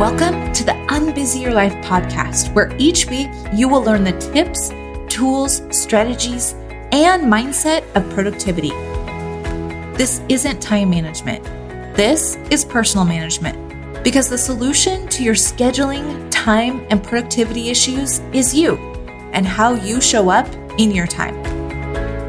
Welcome to the Unbusy Your Life podcast, where each week you will learn the tips, tools, strategies, and mindset of productivity. This isn't time management, this is personal management because the solution to your scheduling, time, and productivity issues is you and how you show up in your time.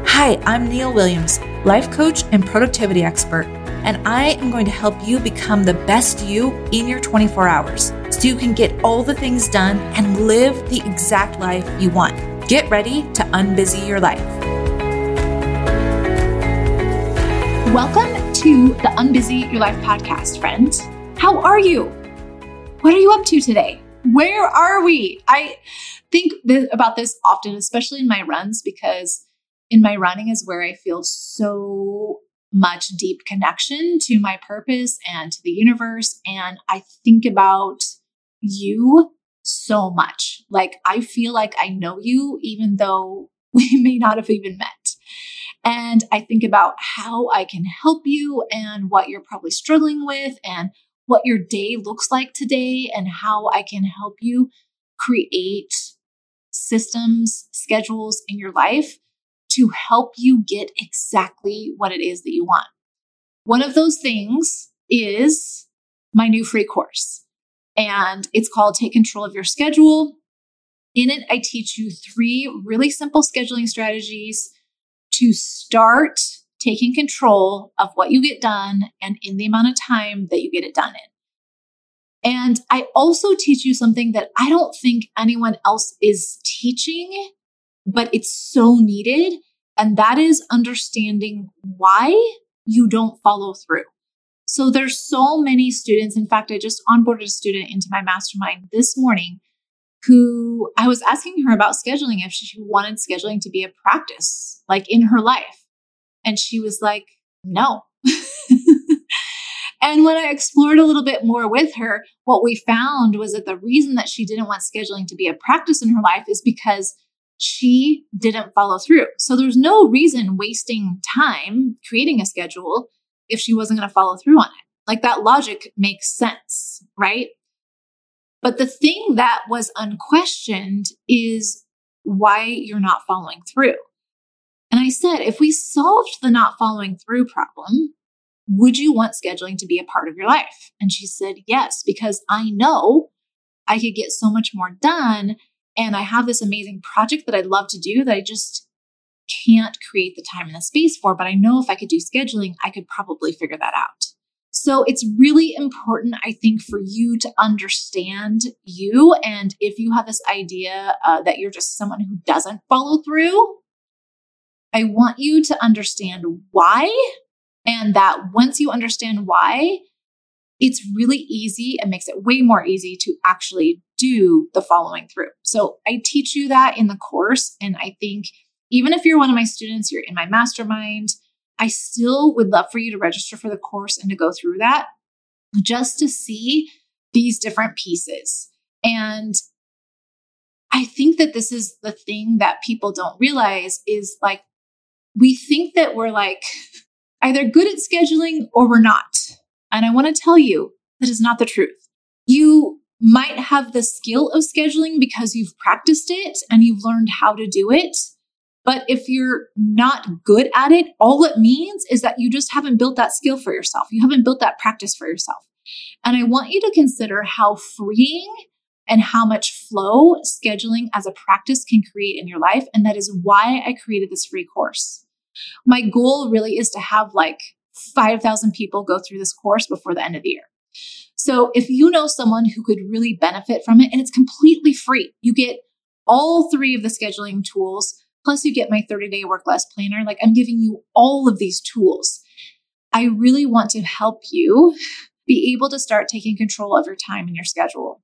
Hi, I'm Neil Williams, life coach and productivity expert and I am going to help you become the best you in your 24 hours so you can get all the things done and live the exact life you want. Get ready to unbusy your life. Welcome to the Unbusy Your Life podcast, friends. How are you? What are you up to today? Where are we? I think th- about this often, especially in my runs, because in my running is where I feel so much deep connection to my purpose and to the universe. And I think about you so much. Like, I feel like I know you, even though we may not have even met. And I think about how I can help you and what you're probably struggling with and what your day looks like today and how I can help you create systems, schedules in your life to help you get exactly what it is that you want. One of those things is my new free course, and it's called Take Control of Your Schedule. In it, I teach you three really simple scheduling strategies to start taking control of what you get done and in the amount of time that you get it done in. And I also teach you something that I don't think anyone else is teaching but it's so needed. And that is understanding why you don't follow through. So there's so many students. In fact, I just onboarded a student into my mastermind this morning who I was asking her about scheduling if she wanted scheduling to be a practice, like in her life. And she was like, no. and when I explored a little bit more with her, what we found was that the reason that she didn't want scheduling to be a practice in her life is because she didn't follow through. So there's no reason wasting time creating a schedule if she wasn't going to follow through on it. Like that logic makes sense, right? But the thing that was unquestioned is why you're not following through. And I said, if we solved the not following through problem, would you want scheduling to be a part of your life? And she said, yes, because I know I could get so much more done and I have this amazing project that I'd love to do that I just can't create the time and the space for. But I know if I could do scheduling, I could probably figure that out. So it's really important, I think, for you to understand you. And if you have this idea uh, that you're just someone who doesn't follow through, I want you to understand why. And that once you understand why, it's really easy and makes it way more easy to actually do the following through. So I teach you that in the course. And I think even if you're one of my students, you're in my mastermind, I still would love for you to register for the course and to go through that just to see these different pieces. And I think that this is the thing that people don't realize is like, we think that we're like either good at scheduling or we're not. And I want to tell you that is not the truth. You might have the skill of scheduling because you've practiced it and you've learned how to do it. But if you're not good at it, all it means is that you just haven't built that skill for yourself. You haven't built that practice for yourself. And I want you to consider how freeing and how much flow scheduling as a practice can create in your life. And that is why I created this free course. My goal really is to have like 5,000 people go through this course before the end of the year. So if you know someone who could really benefit from it, and it's completely free, you get all three of the scheduling tools, plus you get my 30 day work less planner. Like I'm giving you all of these tools. I really want to help you be able to start taking control of your time and your schedule.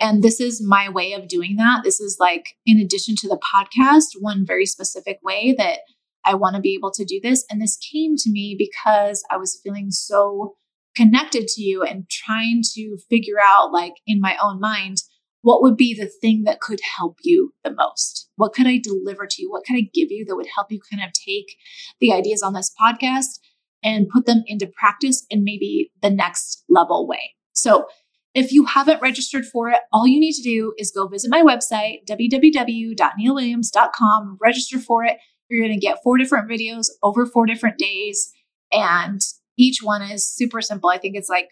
And this is my way of doing that. This is like, in addition to the podcast, one very specific way that I want to be able to do this. And this came to me because I was feeling so connected to you and trying to figure out, like in my own mind, what would be the thing that could help you the most? What could I deliver to you? What could I give you that would help you kind of take the ideas on this podcast and put them into practice in maybe the next level way? So, If you haven't registered for it, all you need to do is go visit my website, www.neilwilliams.com, register for it. You're going to get four different videos over four different days. And each one is super simple. I think it's like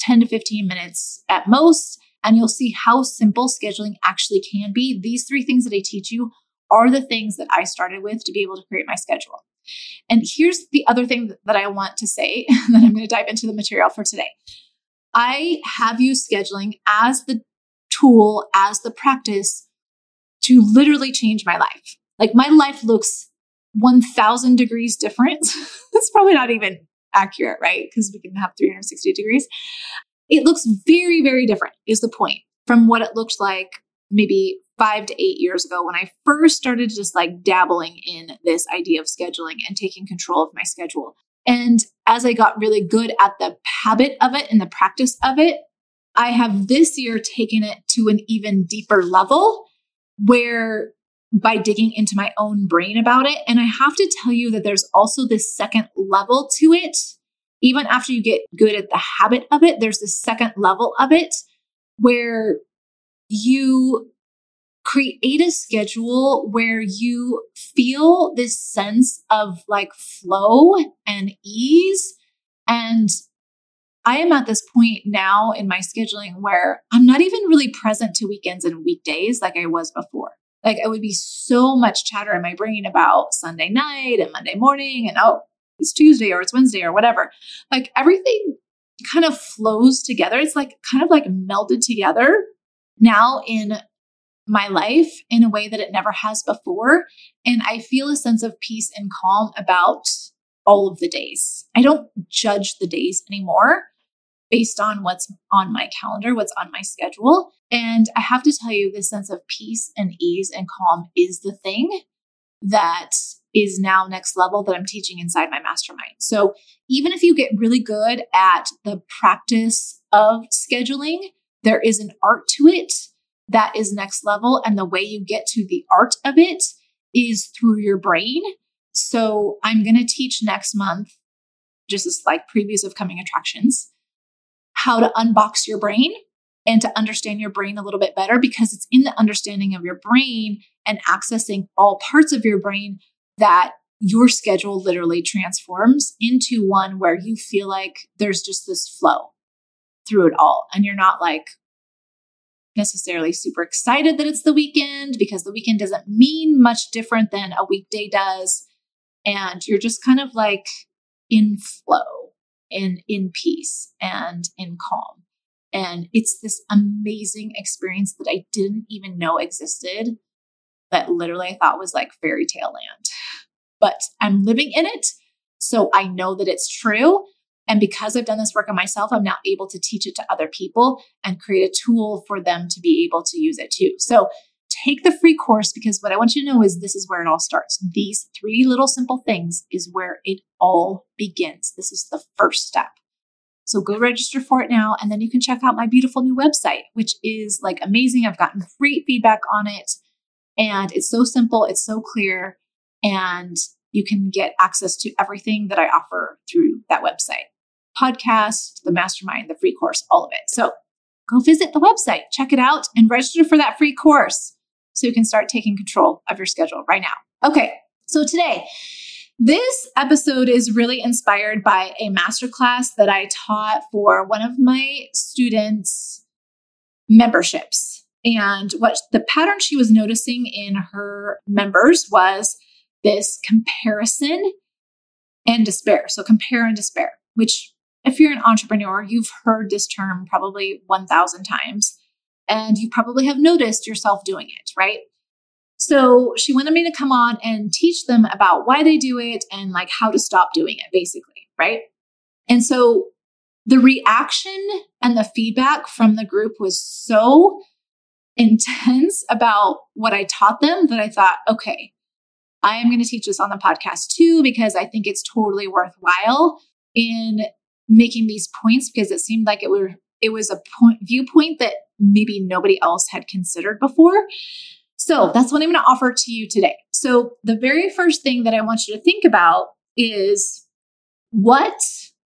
10 to 15 minutes at most. And you'll see how simple scheduling actually can be. These three things that I teach you are the things that I started with to be able to create my schedule. And here's the other thing that I want to say, that I'm going to dive into the material for today. I have used scheduling as the tool, as the practice to literally change my life. Like my life looks 1000 degrees different. That's probably not even accurate, right? Because we can have 360 degrees. It looks very, very different, is the point from what it looked like maybe five to eight years ago when I first started just like dabbling in this idea of scheduling and taking control of my schedule. And as I got really good at the habit of it and the practice of it, I have this year taken it to an even deeper level where by digging into my own brain about it. And I have to tell you that there's also this second level to it. Even after you get good at the habit of it, there's this second level of it where you create a schedule where you feel this sense of like flow and ease. And I am at this point now in my scheduling where I'm not even really present to weekends and weekdays like I was before. Like it would be so much chatter in my brain about Sunday night and Monday morning and oh, it's Tuesday or it's Wednesday or whatever. Like everything kind of flows together. It's like kind of like melded together now in my life in a way that it never has before. And I feel a sense of peace and calm about all of the days. I don't judge the days anymore based on what's on my calendar, what's on my schedule. And I have to tell you, this sense of peace and ease and calm is the thing that is now next level that I'm teaching inside my mastermind. So even if you get really good at the practice of scheduling, there is an art to it that is next level. And the way you get to the art of it is through your brain. So I'm going to teach next month, just as like previews of coming attractions, how to unbox your brain and to understand your brain a little bit better because it's in the understanding of your brain and accessing all parts of your brain that your schedule literally transforms into one where you feel like there's just this flow through it all. And you're not like, necessarily super excited that it's the weekend because the weekend doesn't mean much different than a weekday does. And you're just kind of like in flow and in peace and in calm. And it's this amazing experience that I didn't even know existed that literally I thought was like fairy tale land. But I'm living in it. So I know that it's true. And because I've done this work on myself, I'm now able to teach it to other people and create a tool for them to be able to use it too. So take the free course because what I want you to know is this is where it all starts. These three little simple things is where it all begins. This is the first step. So go register for it now and then you can check out my beautiful new website, which is like amazing. I've gotten great feedback on it and it's so simple, it's so clear, and you can get access to everything that I offer through that website podcast, the mastermind, the free course, all of it. So go visit the website, check it out, and register for that free course so you can start taking control of your schedule right now. Okay, so today, this episode is really inspired by a masterclass that I taught for one of my students' memberships. And what the pattern she was noticing in her members was this comparison and despair. So, compare and despair, which if you're an entrepreneur, you've heard this term probably 1,000 times, and you probably have noticed yourself doing it, right? So she wanted me to come on and teach them about why they do it and like how to stop doing it, basically, right? And so the reaction and the feedback from the group was so intense about what I taught them that I thought, okay, I am going to teach this on the podcast too, because I think it's totally worthwhile in making these points because it seemed like it were it was a point viewpoint that maybe nobody else had considered before. So that's what I'm going to offer to you today. So the very first thing that I want you to think about is what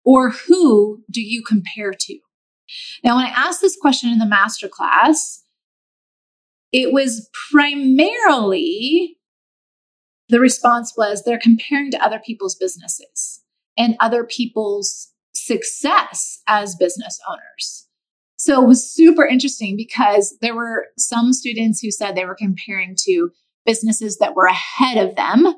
or who do you compare to? Now, when I asked this question in the masterclass, it was primarily the response was they're comparing to other people's businesses and other people's success as business owners. So it was super interesting because there were some students who said they were comparing to businesses that were ahead of them.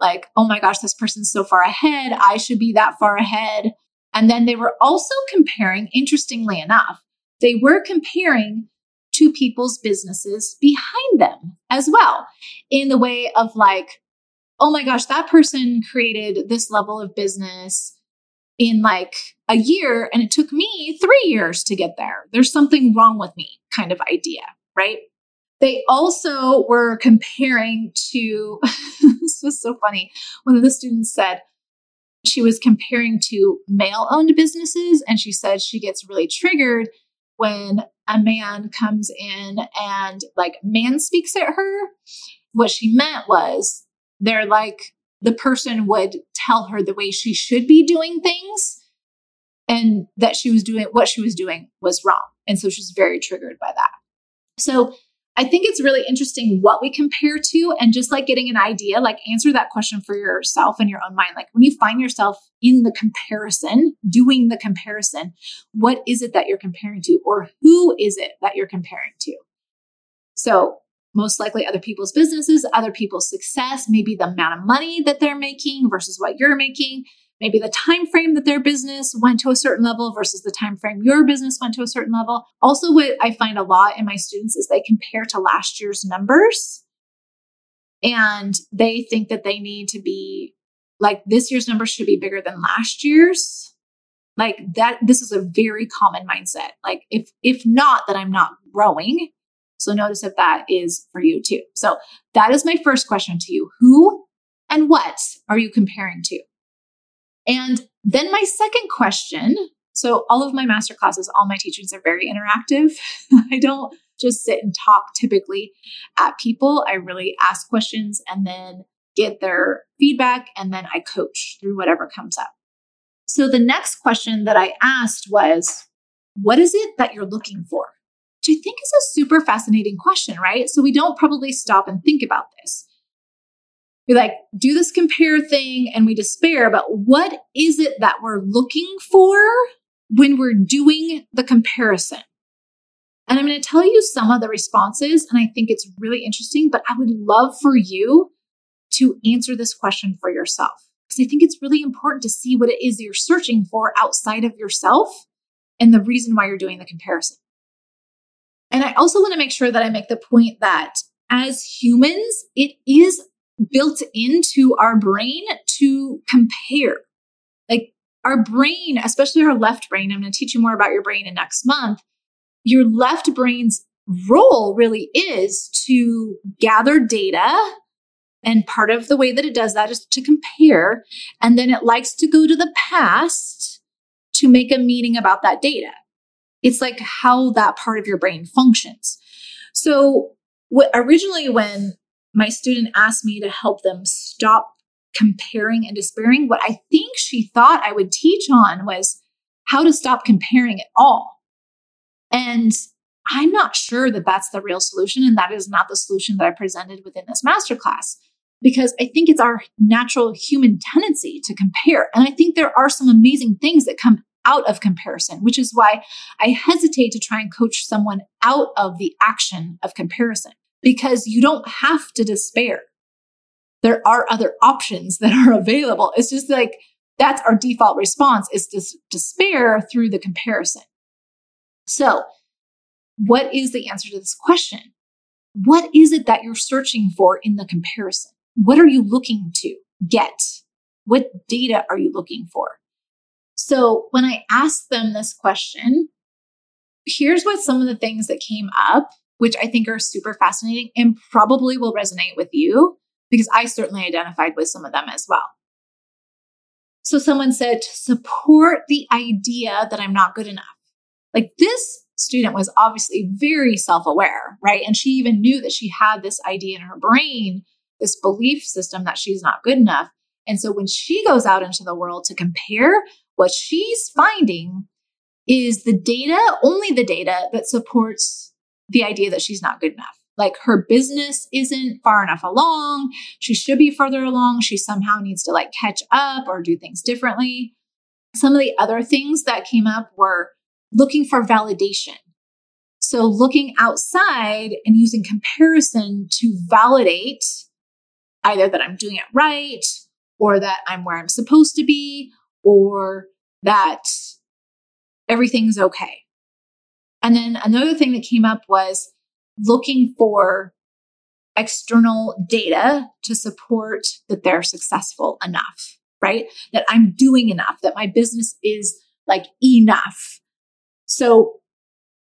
Like, oh my gosh, this person's so far ahead. I should be that far ahead. And then they were also comparing, interestingly enough, they were comparing to people's businesses behind them as well, in the way of like, oh my gosh, that person created this level of business in like a year and it took me three years to get there. There's something wrong with me kind of idea, right? They also were comparing to, this was so funny. One of the students said, she was comparing to male owned businesses and she said she gets really triggered when a man comes in and like man speaks at her what she meant was they're like the person would tell her the way she should be doing things and that she was doing what she was doing was wrong and so she's very triggered by that so I think it's really interesting what we compare to and just like getting an idea, like answer that question for yourself in your own mind. Like when you find yourself in the comparison, doing the comparison, what is it that you're comparing to or who is it that you're comparing to? So most likely other people's businesses, other people's success, maybe the amount of money that they're making versus what you're making maybe the time frame that their business went to a certain level versus the time frame your business went to a certain level. Also what i find a lot in my students is they compare to last year's numbers and they think that they need to be like this year's numbers should be bigger than last year's. Like that this is a very common mindset. Like if if not that i'm not growing. So notice if that is for you too. So that is my first question to you. Who and what are you comparing to and then my second question so, all of my master classes, all my teachings are very interactive. I don't just sit and talk typically at people. I really ask questions and then get their feedback, and then I coach through whatever comes up. So, the next question that I asked was, What is it that you're looking for? Which I think is a super fascinating question, right? So, we don't probably stop and think about this we like do this compare thing and we despair, but what is it that we're looking for when we're doing the comparison? And I'm going to tell you some of the responses, and I think it's really interesting, but I would love for you to answer this question for yourself because I think it's really important to see what it is you're searching for outside of yourself and the reason why you're doing the comparison. And I also want to make sure that I make the point that as humans, it is built into our brain to compare. Like our brain, especially our left brain, I'm going to teach you more about your brain in next month. Your left brain's role really is to gather data. And part of the way that it does that is to compare. And then it likes to go to the past to make a meaning about that data. It's like how that part of your brain functions. So, what, originally, when my student asked me to help them stop comparing and despairing. What I think she thought I would teach on was how to stop comparing at all. And I'm not sure that that's the real solution. And that is not the solution that I presented within this masterclass because I think it's our natural human tendency to compare. And I think there are some amazing things that come out of comparison, which is why I hesitate to try and coach someone out of the action of comparison because you don't have to despair. There are other options that are available. It's just like that's our default response is to despair through the comparison. So, what is the answer to this question? What is it that you're searching for in the comparison? What are you looking to get? What data are you looking for? So, when I asked them this question, here's what some of the things that came up which I think are super fascinating and probably will resonate with you because I certainly identified with some of them as well. So someone said to support the idea that I'm not good enough. Like this student was obviously very self aware, right? And she even knew that she had this idea in her brain, this belief system that she's not good enough. And so when she goes out into the world to compare, what she's finding is the data, only the data that supports the idea that she's not good enough. Like her business isn't far enough along. She should be further along. She somehow needs to like catch up or do things differently. Some of the other things that came up were looking for validation. So looking outside and using comparison to validate either that I'm doing it right or that I'm where I'm supposed to be or that everything's okay. And then another thing that came up was looking for external data to support that they're successful enough, right? That I'm doing enough, that my business is like enough. So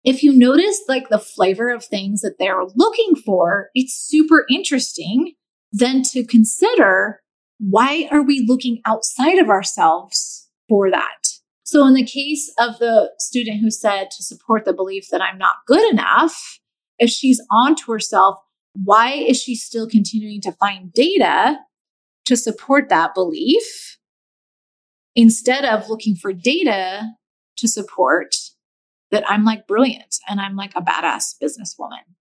if you notice like the flavor of things that they're looking for, it's super interesting then to consider why are we looking outside of ourselves for that? So in the case of the student who said to support the belief that I'm not good enough, if she's onto herself, why is she still continuing to find data to support that belief instead of looking for data to support that I'm like brilliant and I'm like a badass businesswoman?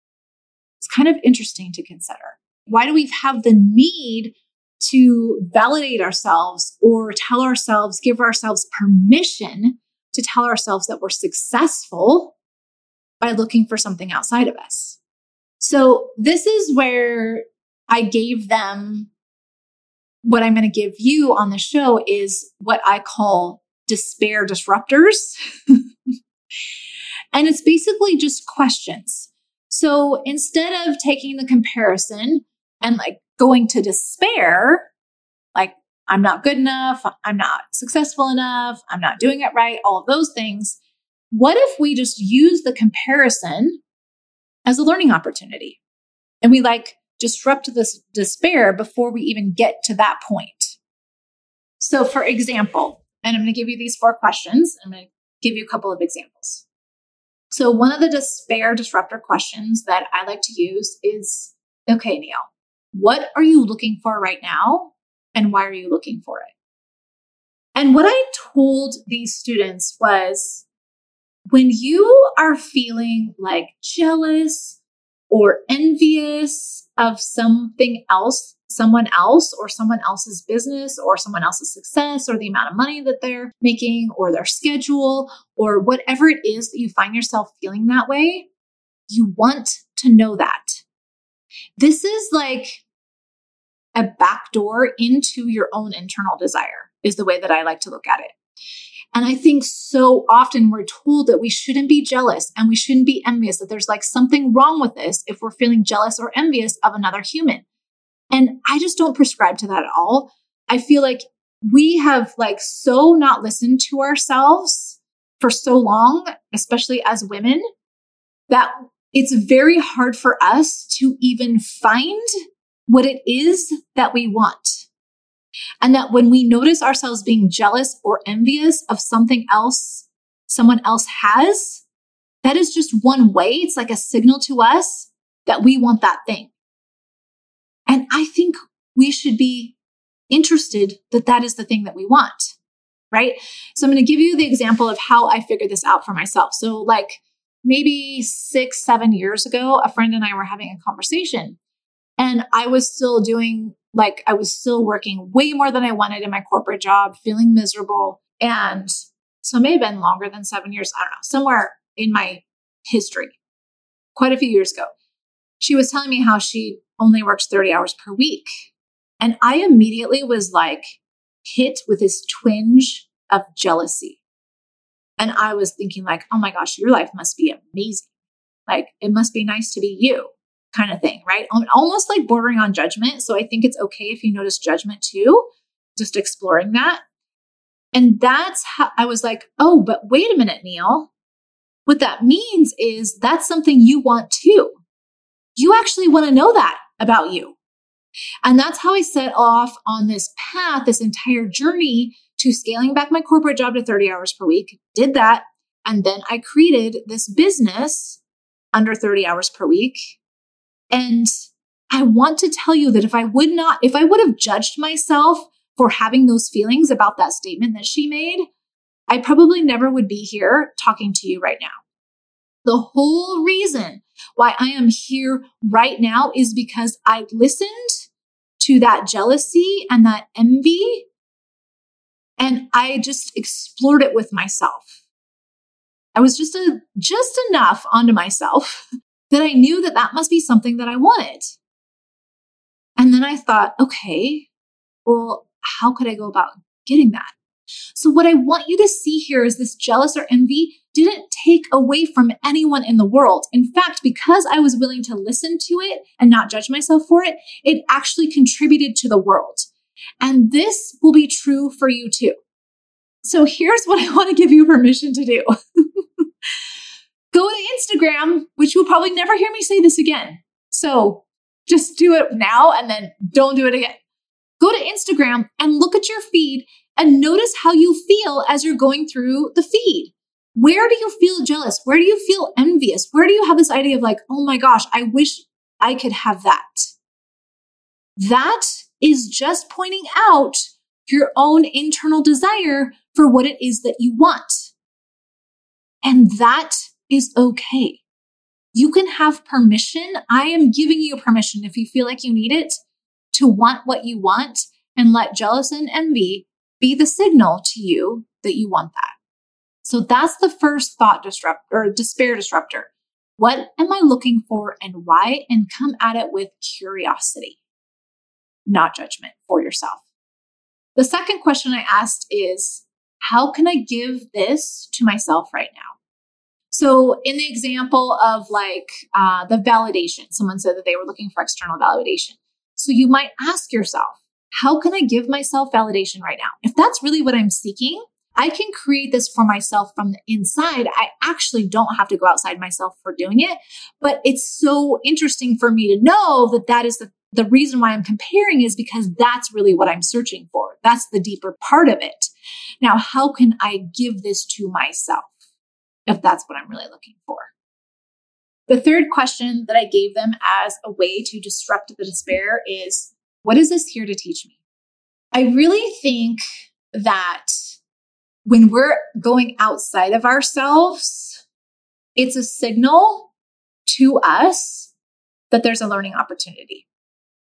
It's kind of interesting to consider. Why do we have the need to validate ourselves or tell ourselves, give ourselves permission to tell ourselves that we're successful by looking for something outside of us. So this is where I gave them what I'm going to give you on the show is what I call despair disruptors. and it's basically just questions. So instead of taking the comparison and like going to despair, like, I'm not good enough, I'm not successful enough, I'm not doing it right, all of those things. What if we just use the comparison as a learning opportunity and we like disrupt this despair before we even get to that point? So, for example, and I'm going to give you these four questions, I'm going to give you a couple of examples. So, one of the despair disruptor questions that I like to use is okay, Neil, what are you looking for right now? And why are you looking for it? And what I told these students was when you are feeling like jealous or envious of something else, someone else or someone else's business or someone else's success or the amount of money that they're making or their schedule or whatever it is that you find yourself feeling that way, you want to know that. This is like a backdoor into your own internal desire, is the way that I like to look at it. And I think so often we're told that we shouldn't be jealous and we shouldn't be envious, that there's like something wrong with this if we're feeling jealous or envious of another human. And I just don't prescribe to that at all. I feel like we have like so not listened to ourselves for so long, especially as women, that it's very hard for us to even find what it is that we want. And that when we notice ourselves being jealous or envious of something else someone else has, that is just one way. It's like a signal to us that we want that thing. And I think we should be interested that that is the thing that we want. Right. So I'm going to give you the example of how I figured this out for myself. So, like maybe six, seven years ago, a friend and I were having a conversation and I was still doing like I was still working way more than I wanted in my corporate job, feeling miserable. And so it may have been longer than seven years. I don't know, somewhere in my history, quite a few years ago. She was telling me how she only works 30 hours per week. And I immediately was like hit with this twinge of jealousy. And I was thinking, like, oh my gosh, your life must be amazing. Like, it must be nice to be you kind of thing, right? Almost like bordering on judgment. So I think it's okay if you notice judgment too, just exploring that. And that's how I was like, oh, but wait a minute, Neil. What that means is that's something you want too. You actually want to know that about you. And that's how I set off on this path, this entire journey to scaling back my corporate job to 30 hours per week. Did that. And then I created this business under 30 hours per week and I want to tell you that if I would not, if I would have judged myself for having those feelings about that statement that she made, I probably never would be here talking to you right now. The whole reason why I am here right now is because I listened to that jealousy and that envy and I just explored it with myself. I was just a, just enough onto myself that I knew that that must be something that I wanted. And then I thought, okay, well, how could I go about getting that? So, what I want you to see here is this jealous or envy didn't take away from anyone in the world. In fact, because I was willing to listen to it and not judge myself for it, it actually contributed to the world. And this will be true for you too. So, here's what I want to give you permission to do go to Instagram, which you'll probably never hear me say this again. So, just do it now and then don't do it again. Go to Instagram and look at your feed and notice how you feel as you're going through the feed. Where do you feel jealous? Where do you feel envious? Where do you have this idea of like, oh my gosh, I wish I could have that? That is just pointing out your own internal desire for what it is that you want. And that is okay. You can have permission. I am giving you permission if you feel like you need it to want what you want and let jealous and envy be the signal to you that you want that. So that's the first thought disrupt or despair disruptor. What am I looking for and why? And come at it with curiosity, not judgment for yourself. The second question I asked is, how can I give this to myself right now? So, in the example of like uh, the validation, someone said that they were looking for external validation. So, you might ask yourself, how can I give myself validation right now? If that's really what I'm seeking, I can create this for myself from the inside. I actually don't have to go outside myself for doing it. But it's so interesting for me to know that that is the, the reason why I'm comparing is because that's really what I'm searching for. That's the deeper part of it. Now, how can I give this to myself if that's what I'm really looking for? The third question that I gave them as a way to disrupt the despair is what is this here to teach me? I really think that when we're going outside of ourselves, it's a signal to us that there's a learning opportunity.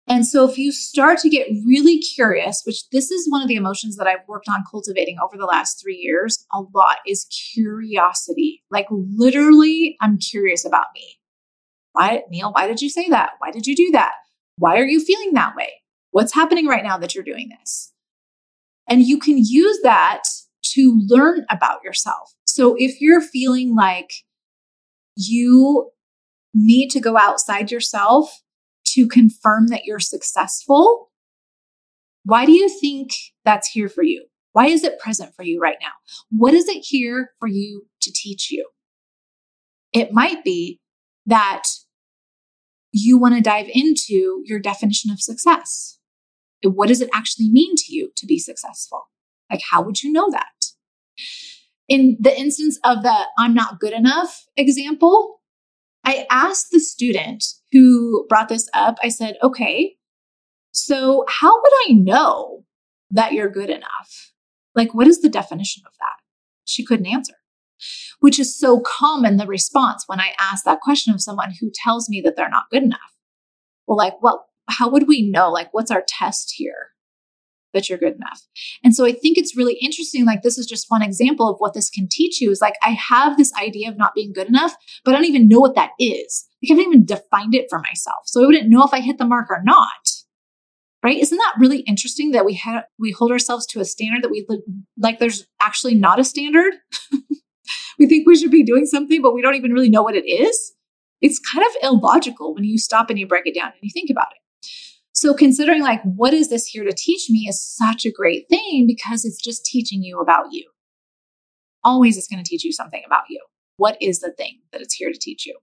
And so if you start to get really curious, which this is one of the emotions that I've worked on cultivating over the last three years a lot is curiosity. Like literally, I'm curious about me. Why, Neil, why did you say that? Why did you do that? Why are you feeling that way? What's happening right now that you're doing this? And you can use that to learn about yourself. So if you're feeling like you need to go outside yourself to confirm that you're successful, why do you think that's here for you? Why is it present for you right now? What is it here for you to teach you? It might be that you want to dive into your definition of success. What does it actually mean to you to be successful? Like, how would you know that? In the instance of the I'm not good enough example, I asked the student who brought this up, I said, okay, so how would I know that you're good enough? Like, what is the definition of that? She couldn't answer, which is so common the response when I ask that question of someone who tells me that they're not good enough. Well, like, well, how would we know? Like, what's our test here that you're good enough? And so I think it's really interesting. Like, this is just one example of what this can teach you is like, I have this idea of not being good enough, but I don't even know what that is. Like, I haven't even defined it for myself. So I wouldn't know if I hit the mark or not. Right? Isn't that really interesting that we have we hold ourselves to a standard that we like there's actually not a standard? we think we should be doing something, but we don't even really know what it is. It's kind of illogical when you stop and you break it down and you think about it. So considering like, what is this here to teach me is such a great thing because it's just teaching you about you. Always it's going to teach you something about you. What is the thing that it's here to teach you?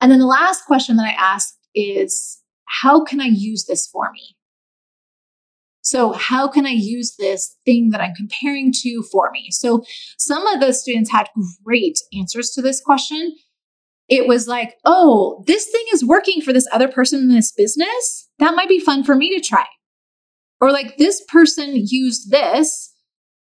And then the last question that I asked is, how can I use this for me? So, how can I use this thing that I'm comparing to for me? So, some of the students had great answers to this question it was like, oh, this thing is working for this other person in this business. That might be fun for me to try. Or like this person used this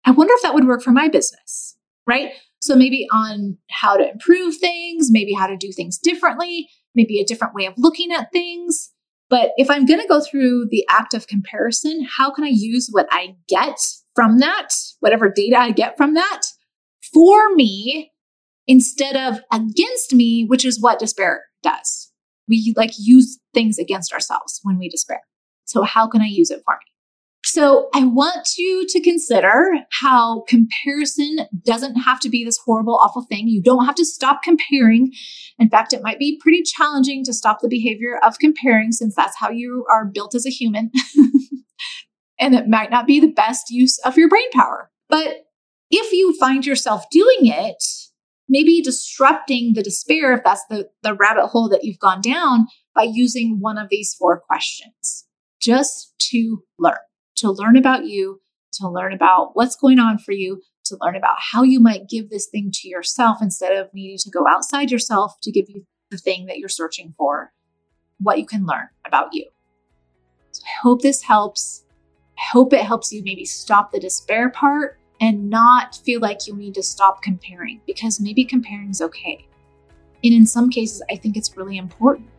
I wonder if that would work for my business, right? So maybe on how to improve things, maybe how to do things differently, maybe a different way of looking at things. But if I'm going to go through the act of comparison, how can I use what I get from that, whatever data I get from that, for me instead of against me, which is what despair does. We like use things against ourselves when we despair. So how can I use it for me? So I want you to consider how comparison doesn't have to be this horrible, awful thing. You don't have to stop comparing. In fact, it might be pretty challenging to stop the behavior of comparing since that's how you are built as a human. and it might not be the best use of your brain power. But if you find yourself doing it, maybe disrupting the despair, if that's the, the rabbit hole that you've gone down, by using one of these four questions just to learn, to learn about you, to learn about what's going on for you, to learn about how you might give this thing to yourself instead of needing to go outside yourself to give you the thing that you're searching for, what you can learn about you. So I hope this helps. I hope it helps you maybe stop the despair part and not feel like you need to stop comparing because maybe comparing is okay. And in some cases, I think it's really important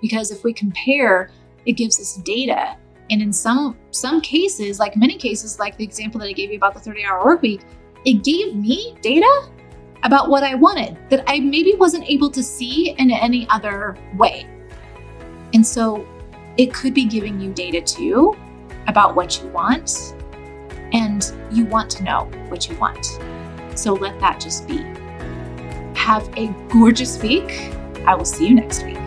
because if we compare, it gives us data. And in some some cases, like many cases, like the example that I gave you about the 30-hour work week, it gave me data about what I wanted that I maybe wasn't able to see in any other way. And so it could be giving you data too about what you want and you want to know what you want. So let that just be. Have a gorgeous week. I will see you next week.